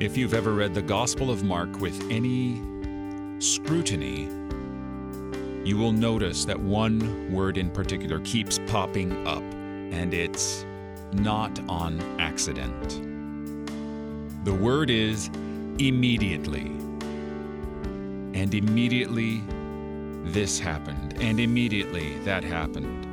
If you've ever read the Gospel of Mark with any scrutiny, you will notice that one word in particular keeps popping up, and it's not on accident. The word is immediately. And immediately this happened, and immediately that happened.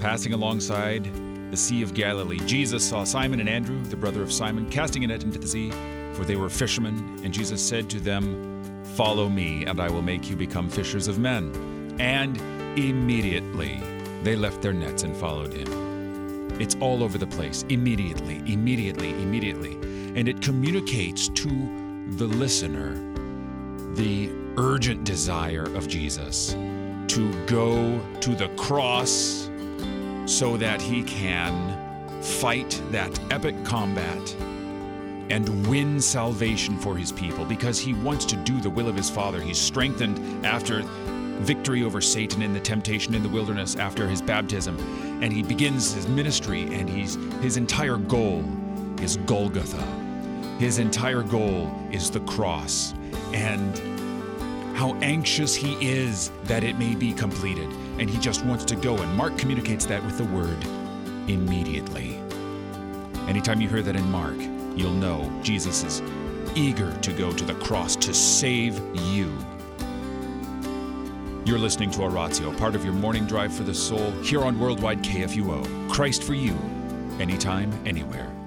Passing alongside the Sea of Galilee, Jesus saw Simon and Andrew, the brother of Simon, casting a net into the sea, for they were fishermen. And Jesus said to them, Follow me, and I will make you become fishers of men. And immediately they left their nets and followed him. It's all over the place, immediately, immediately, immediately. And it communicates to the listener the urgent desire of Jesus to go to the cross so that he can fight that epic combat and win salvation for his people because he wants to do the will of his Father. He's strengthened after victory over Satan in the temptation in the wilderness after his baptism and he begins his ministry and he's his entire goal is Golgotha. His entire goal is the cross and how anxious he is that it may be completed and he just wants to go and Mark communicates that with the word immediately. Anytime you hear that in Mark, you'll know Jesus is eager to go to the cross to save you. You're listening to Oratio, part of your morning drive for the soul, here on Worldwide KFUO. Christ for you, anytime, anywhere.